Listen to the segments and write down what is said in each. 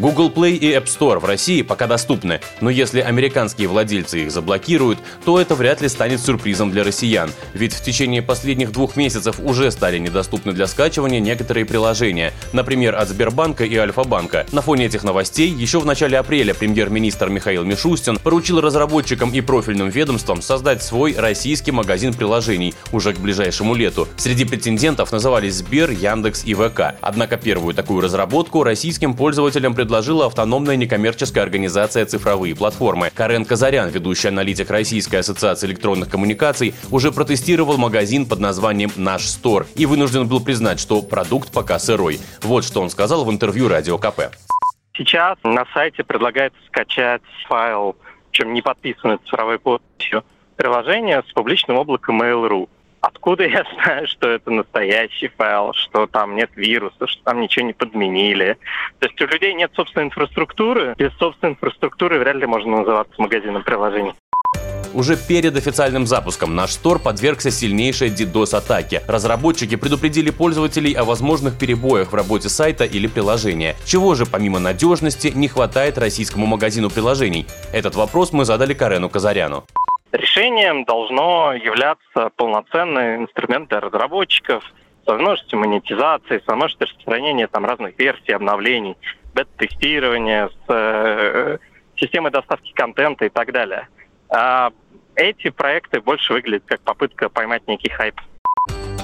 Google Play и App Store в России пока доступны, но если американские владельцы их заблокируют, то это вряд ли станет сюрпризом для россиян, ведь в течение последних двух месяцев уже стали недоступны для скачивания некоторые приложения, например, от Сбербанка и Альфа-банка. На фоне этих новостей еще в начале апреля премьер-министр Михаил Мишустин поручил разработчикам и профильным ведомствам создать свой российский магазин приложений уже к ближайшему лету. Среди претендентов назывались Сбер, Яндекс и ВК. Однако первую такую разработку российским пользователям предложили предложила автономная некоммерческая организация «Цифровые платформы». Карен Казарян, ведущий аналитик Российской ассоциации электронных коммуникаций, уже протестировал магазин под названием «Наш Стор» и вынужден был признать, что продукт пока сырой. Вот что он сказал в интервью Радио КП. Сейчас на сайте предлагается скачать файл, чем не подписанный цифровой подписью, приложение с публичным облаком Mail.ru. Откуда я знаю, что это настоящий файл, что там нет вируса, что там ничего не подменили? То есть у людей нет собственной инфраструктуры. Без собственной инфраструктуры вряд ли можно называться магазином приложений. Уже перед официальным запуском наш стор подвергся сильнейшей DDoS-атаке. Разработчики предупредили пользователей о возможных перебоях в работе сайта или приложения. Чего же помимо надежности не хватает российскому магазину приложений? Этот вопрос мы задали Карену Казаряну. Решением должно являться полноценный инструмент для разработчиков с возможностью монетизации, с возможностью распространения там, разных версий, обновлений, бета-тестирования, с э, системой доставки контента и так далее. А эти проекты больше выглядят как попытка поймать некий хайп.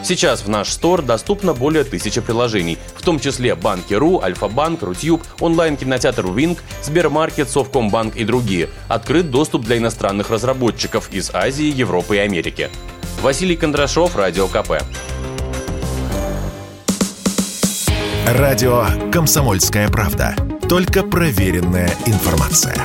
Сейчас в наш стор доступно более тысячи приложений, в том числе Банки.ру, Альфа-банк, Рутюб, онлайн-кинотеатр Wink, Сбермаркет, Совкомбанк и другие. Открыт доступ для иностранных разработчиков из Азии, Европы и Америки. Василий Кондрашов, Радио КП. Радио «Комсомольская правда». Только проверенная информация.